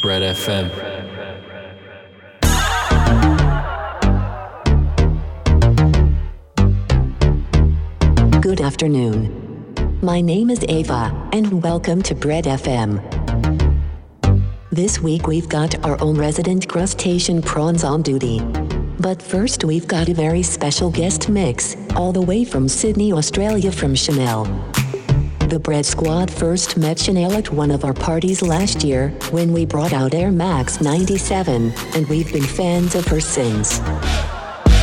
Bread FM. Good afternoon. My name is Ava, and welcome to Bread FM. This week we've got our own resident crustacean prawns on duty. But first, we've got a very special guest mix, all the way from Sydney, Australia, from Chanel. The Bread Squad first met Chanel at one of our parties last year when we brought out Air Max 97, and we've been fans of her since.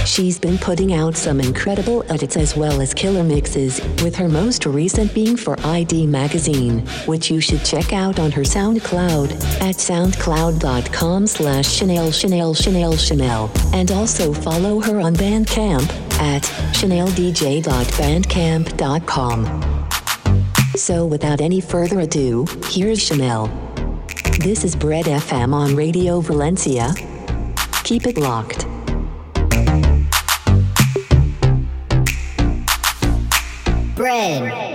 She's been putting out some incredible edits as well as killer mixes, with her most recent being for ID Magazine, which you should check out on her SoundCloud at soundcloud.com slash Chanel Chanel Chanel Chanel, and also follow her on Bandcamp at chaneldj.bandcamp.com. So without any further ado, here's Chanel. This is Bread FM on Radio Valencia. Keep it locked. Bread.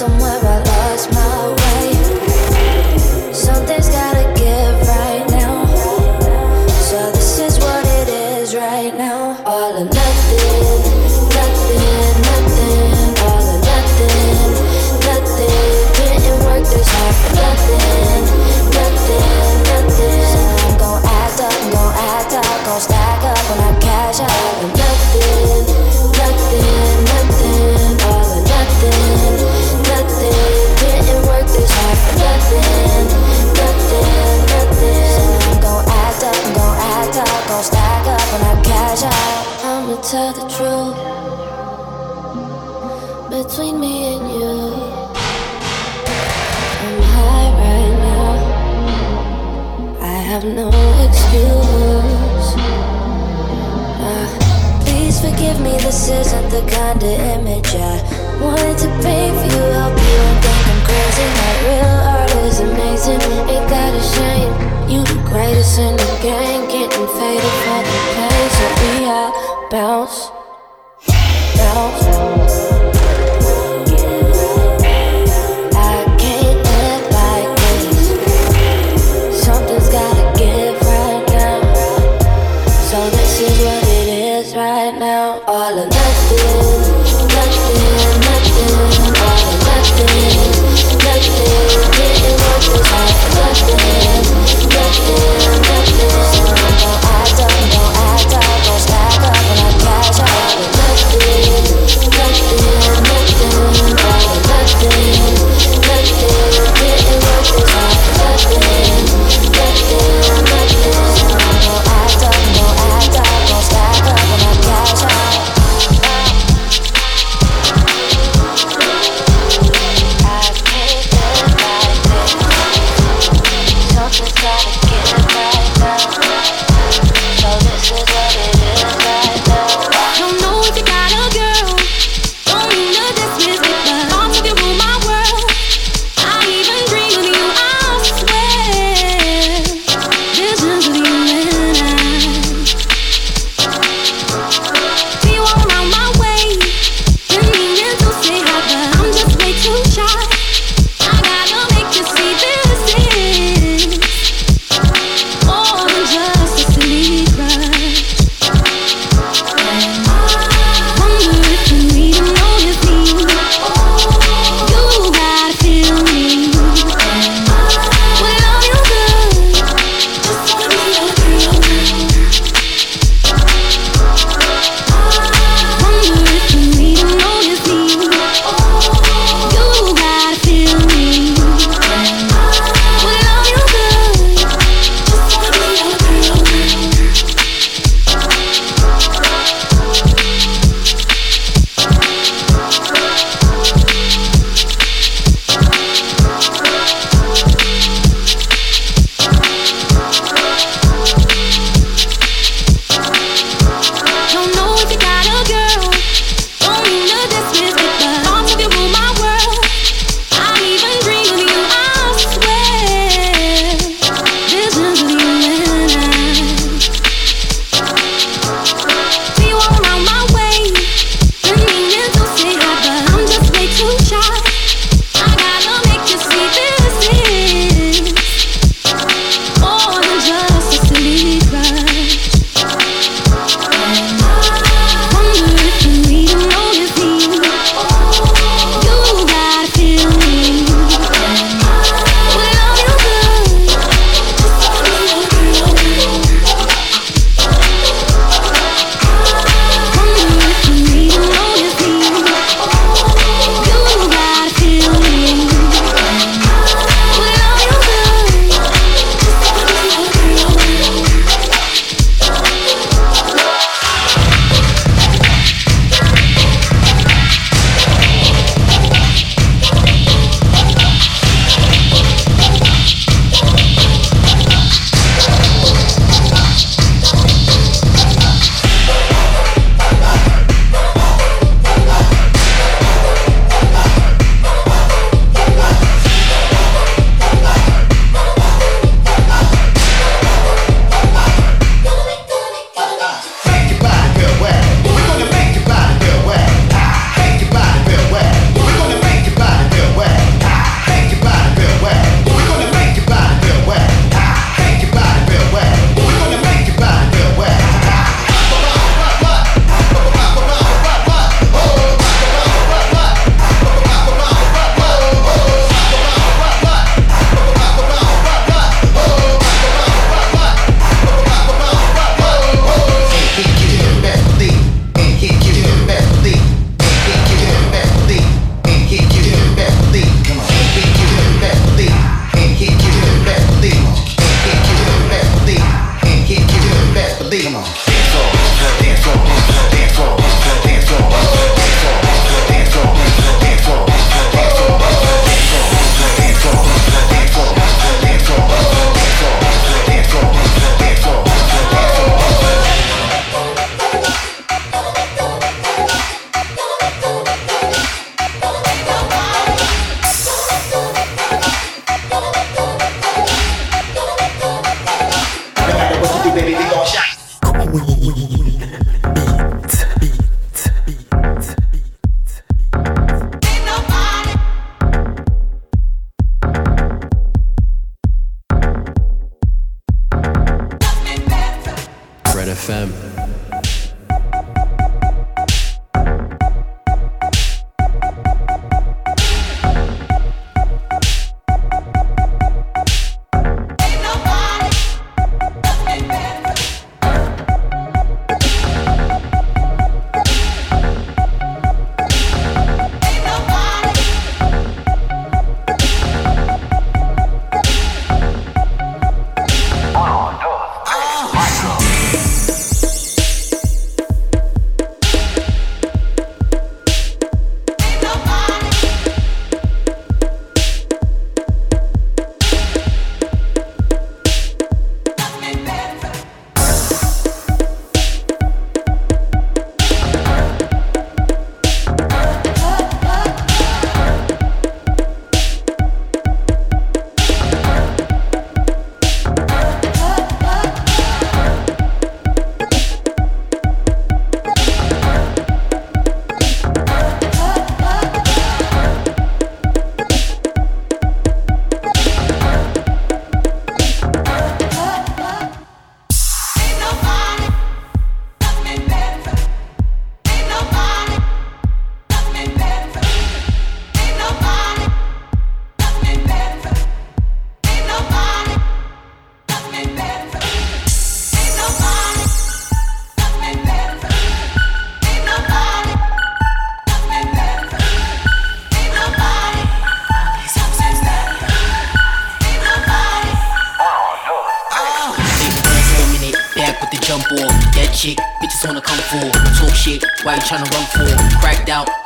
Somewhere I lost my way. Something have no excuse. Uh, please forgive me, this isn't the kind of image I wanted to paint for you. Help you think I'm crazy. My real art is amazing, ain't that a shame? You the greatest in the game, getting faded for the pain. So we all bounce, bounce.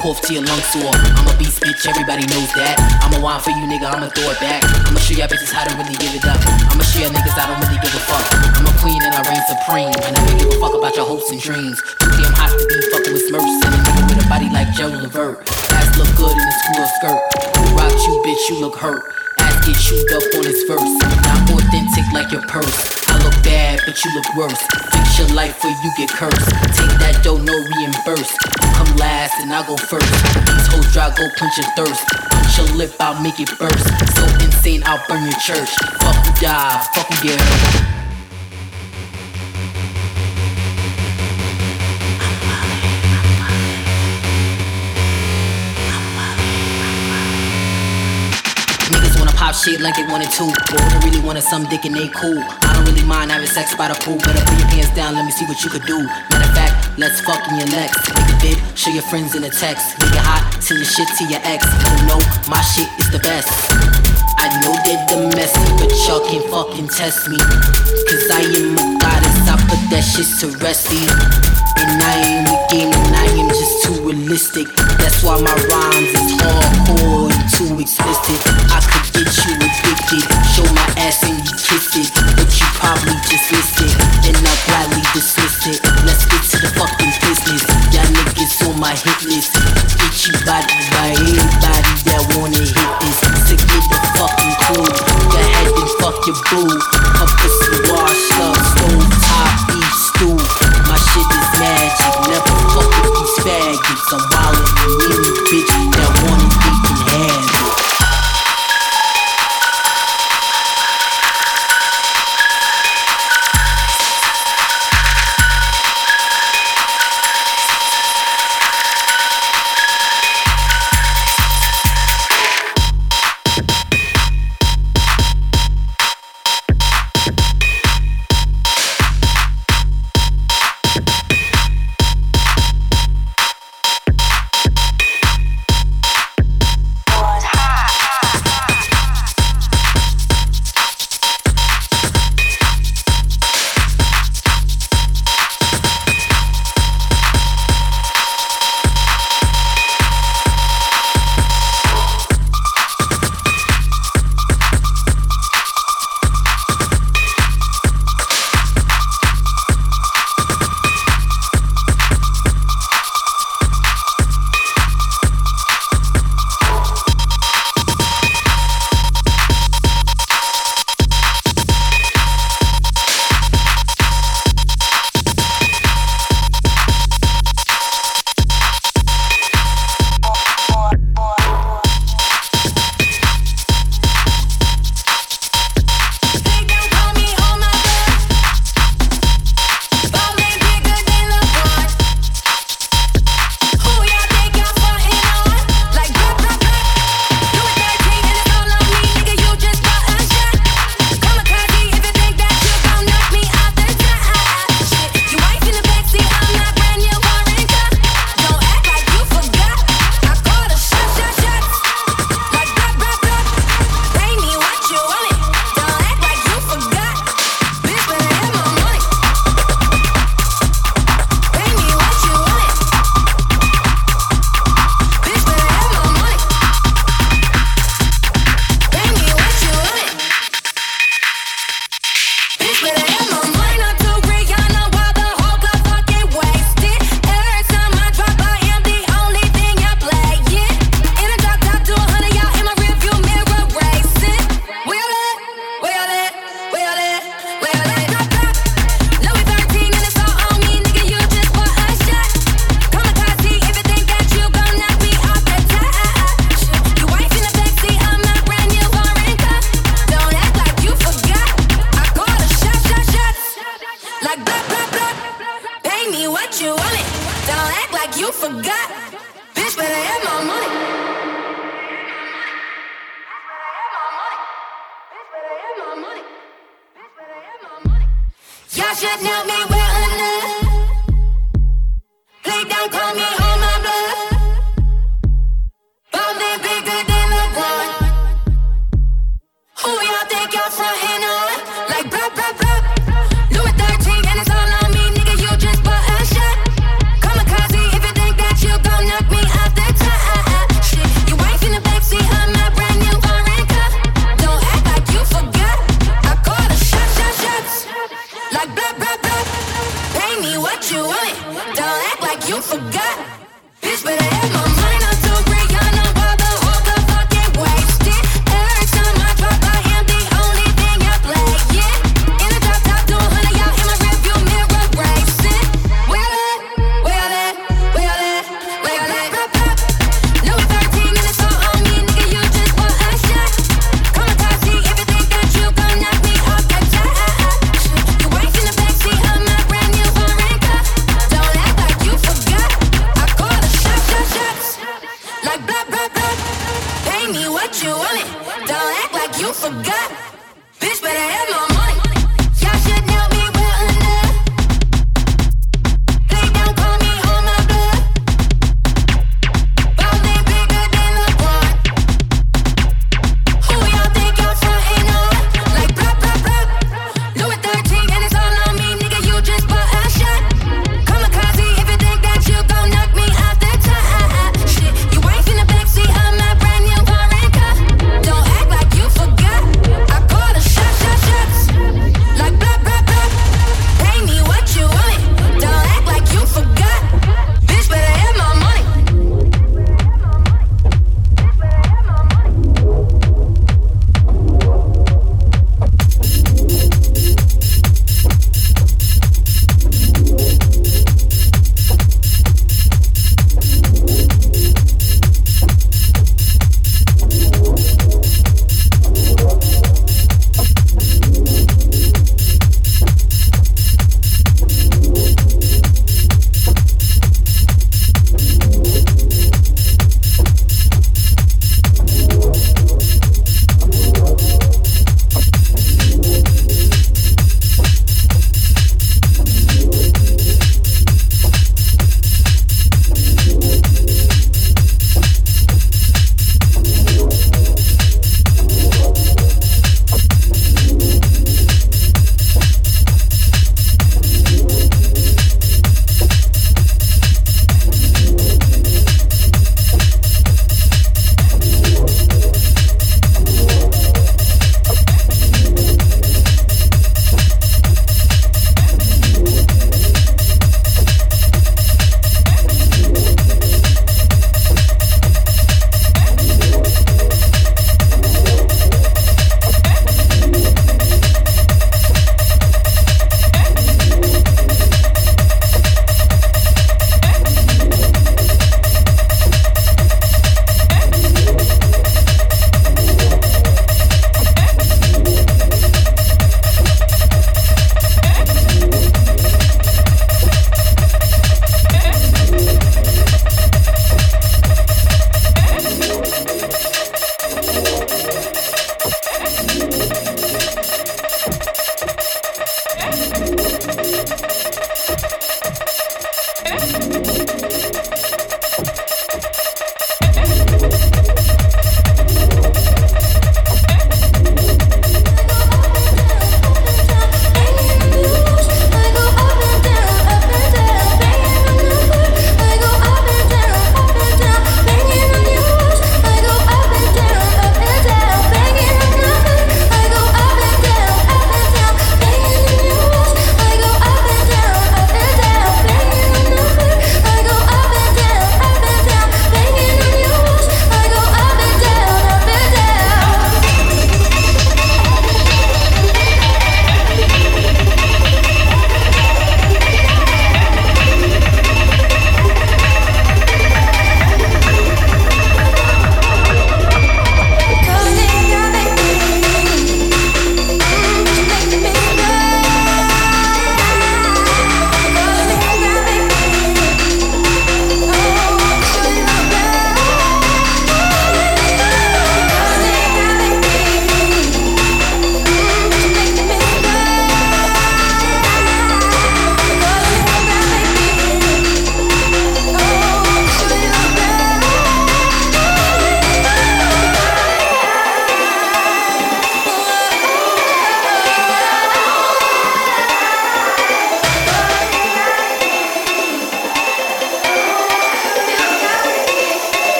Cough to your lungs sore. Uh, I'm a beast bitch, everybody knows that. I'm a wine for you, nigga, I'ma throw it back. I'ma show y'all bitches how to really give it up. I'ma show y'all niggas I don't really give a fuck. I'm a queen and I reign supreme. And I never give a fuck about your hopes and dreams. Too damn hot to be fucking with smurfs. And a nigga with a body like Joe Levert. Ass look good in a school skirt. Rock you, bitch, you look hurt. Ass get chewed up on his verse. Not authentic like your purse I look bad, but you look worse. Your life or you get cursed. Take that dough, no reimburse. come last and I'll go first. These hoes dry, go punch your thirst. Punch your lip, I'll make it burst. So insane, I'll burn your church. Fuck you die, fuck you get hurt. Niggas wanna pop shit like they wanted to. But who really wanted some dick and they cool. Don't really mind having sex by the pool. Better put your pants down, let me see what you could do. Matter of fact, let's fuck in your legs. Make a bid, show your friends in a text. It hot, send your shit to your ex. You know, my shit is the best. I know they're the messy, but y'all can't fucking test me. Cause I am a goddess, I put that shit to rest. And I ain't the game, and I am just too realistic. That's why my rhymes is hardcore and too explicit. I could get you addicted, show my ass and you kiss it. But you probably just miss it, and I gladly dismiss it. Let's get to the fucking business. Y'all niggas on my hit list. Get you body by anybody that wanna hit this. So get the fucking cool. Go ahead and fuck your boo. Her pussy washed up, stove top, beef stew. My shit is magic, never fuck with these faggots. I'm wildin' in any bitch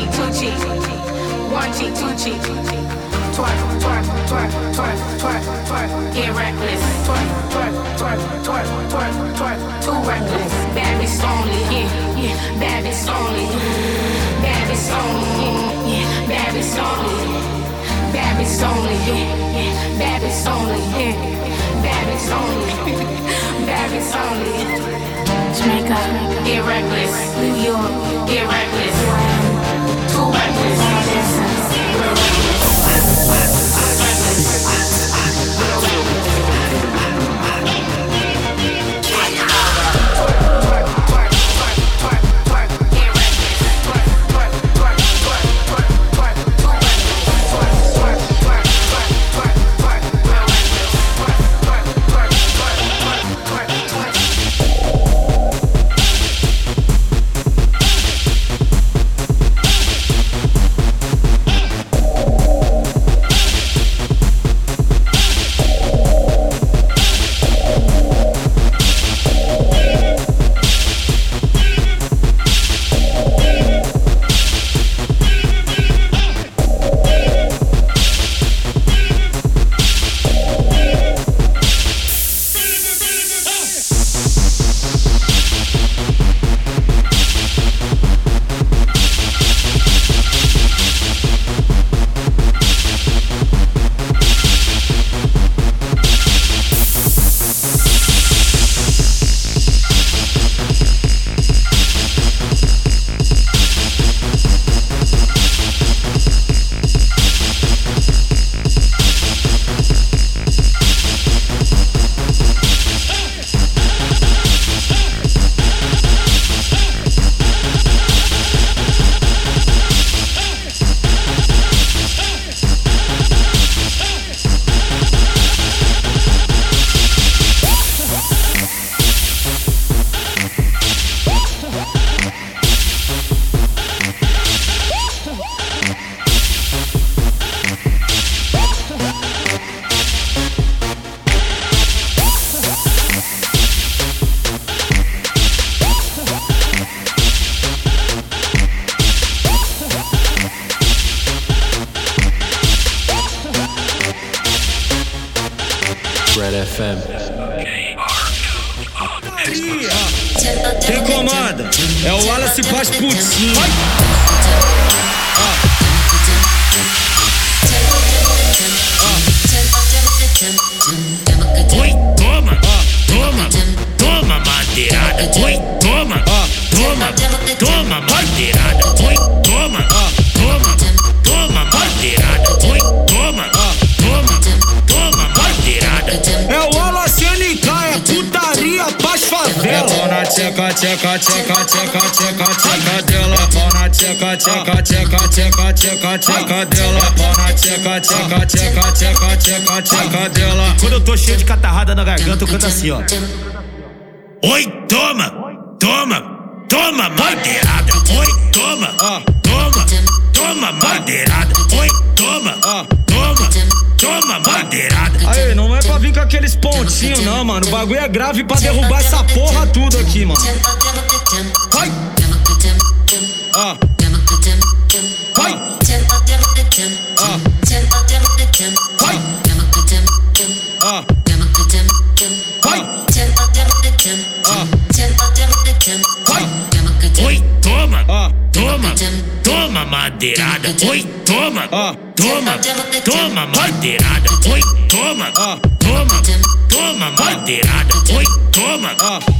G, two G, one G, two G. Twerk, twerk, twerk, twerk, twerk, twerk. Get reckless. Twerk, twerk, twerk, twerk, twerk, twerk. Too reckless. Bad bitch only. Yeah, yeah. Bad bitch only. Bad bitch only. Yeah, yeah. Bad bitch only. Bad bitch only. Yeah, yeah. Bad bitch only. Yeah. Bad bitch only. Bad bitch only. Jamaica, get reckless. New York, get reckless. Two witnesses. 是的。toma, toma, toma, madeirada. Oi, toma,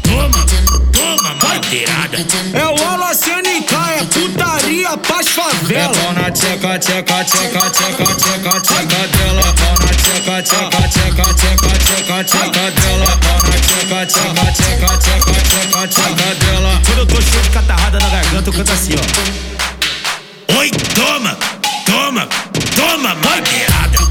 toma, toma, madeirada. É o AlaCNK, é putaria pras favela. É pau na tcheca, tcheca, tcheca, tcheca, tcheca, tcheca dela. Pau na tcheca, tcheca, tcheca, tcheca, tcheca, tcheca dela. Pau na tcheca, tcheca, tcheca, tcheca, tcheca, tcheca dela. Quando eu tô cheio de catarrada na garganta, eu canto assim, ó. Oi, toma, toma, toma, madeirada.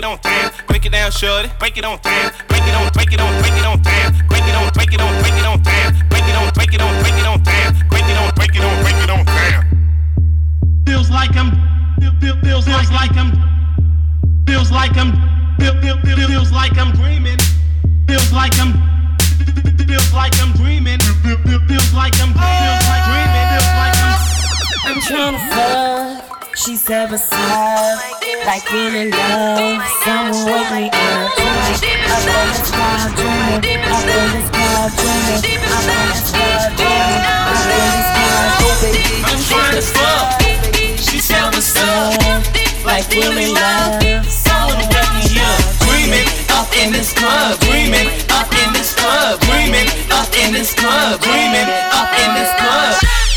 it on down, break it down, shut it, break it on down, break it on, break it on, break it on down, break it on, break it on, break it on down, break it on, break it on, break it on down, break it on, break it on, break it on down. Feels like I'm, feels like I'm, feels like I'm, feels like I'm dreaming, feels like I'm, feels like I'm dreaming, feels like I'm, feels like dreaming, feels like I'm. Trying to fuck she's ever smiled. Like being in love, someone wake me up. Up in this club, dreaming. Up in this club, dreaming. In dreaming. In dreaming. I'm trying to fuck. She's ever smiled. Like being in love, someone wake me up. Dreaming. Up in this club, dreaming. Up in this club, dreaming. Up in this club, dreaming. Up in this club.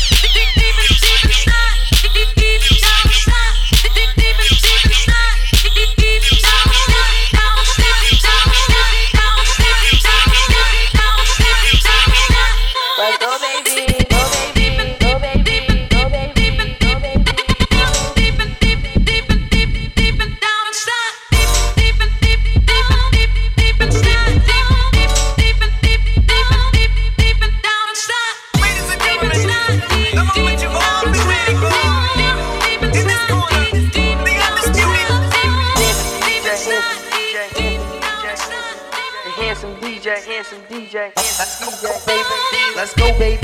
Let's go, baby. Let's go, baby.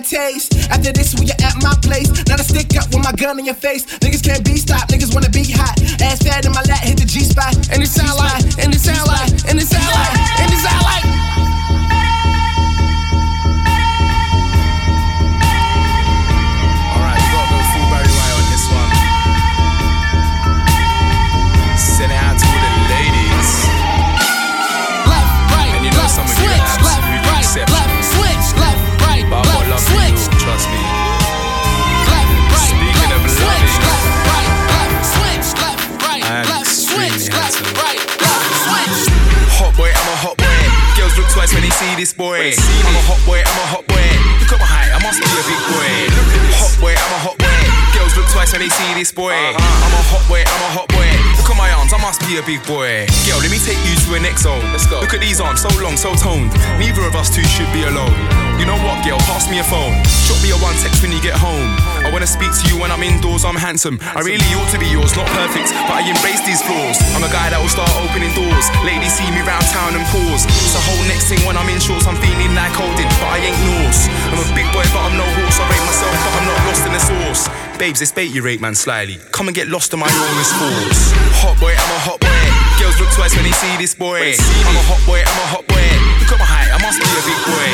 Taste? After this, we are at my place. Now to stick up with my gun in your face. Big boy. Girl, let me take you to a next zone. Let's go. Look at these arms, so long, so toned. Neither of us two should be alone. You know what, girl? Pass me a phone. Drop me a one text when you get home. I wanna speak to you when I'm indoors. I'm handsome. I really ought to be yours, not perfect, but I embrace these flaws. I'm a guy that will start opening doors. Ladies see me round town and pause. It's a whole next thing when I'm in shorts. I'm feeling like holding, but I ain't Norse. I'm a big boy, but I'm no horse. I rate myself, but I'm not lost in the sauce. Babes, it's bait you rate, man, slyly. Come and get lost in my enormous force. Hot boy, I'm a hot boy. Girls look twice when they see this boy. I'm a hot boy, I'm a hot boy. Look at my height, I must be a big boy.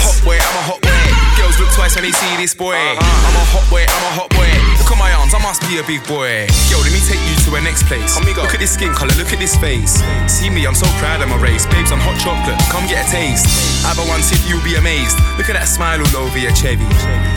Hot boy, I'm a hot boy. Girls look twice when they see this boy. I'm a hot boy, I'm a hot boy. Look at my arms, I must be a big boy. Yo, let me take you to a next place. Look at this skin color, look at this face. See me, I'm so proud of my race. Babes, I'm hot chocolate, come get a taste. Have a one you'll be amazed. Look at that smile all over your Chevy.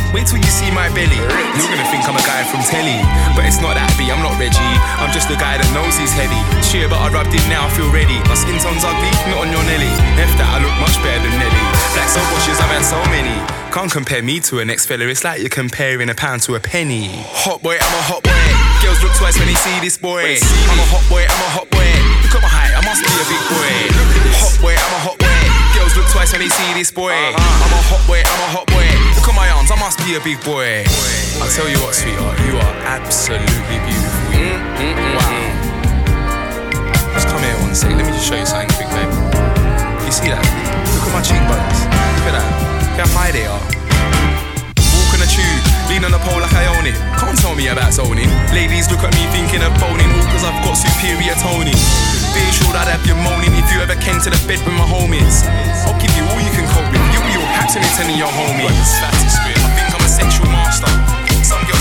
Wait till you see my belly. You're gonna think I'm a guy from telly. But it's not that B, I'm not Reggie. I'm just a guy that knows he's heavy. Cheer, but I rubbed it now, I feel ready. My skin tone's ugly, not on your Nelly. F that, I look much better than Nelly. Black soap washes, I've had so many. Can't compare me to a next fella, it's like you're comparing a pound to a penny. Hot boy, I'm a hot boy. Girls look twice when they see this boy. I'm a hot boy, I'm a hot boy. Look at my height, I must be a big boy. Hot boy, I'm a hot boy. Look twice when they see this boy. Uh-huh. I'm a hot boy, I'm a hot boy. Look at my arms, I must be a big boy. I'll tell you what, sweetheart, you are absolutely beautiful. Mm, mm, mm, wow. Just come here one sec. Let me just show you something quick, babe. You see that? Look at my cheekbones. Look at that. Look how high they are. Walk on the tube, lean on the pole like I own it. Can't tell me about zoning. Ladies look at me thinking of phoning, all cause I've got superior toning. Being sure I'd have you moaning if you ever came to the bed with my homies. I'll give you all you can cope with. You'll be to me telling your homies. I think I'm a sexual master. Some girls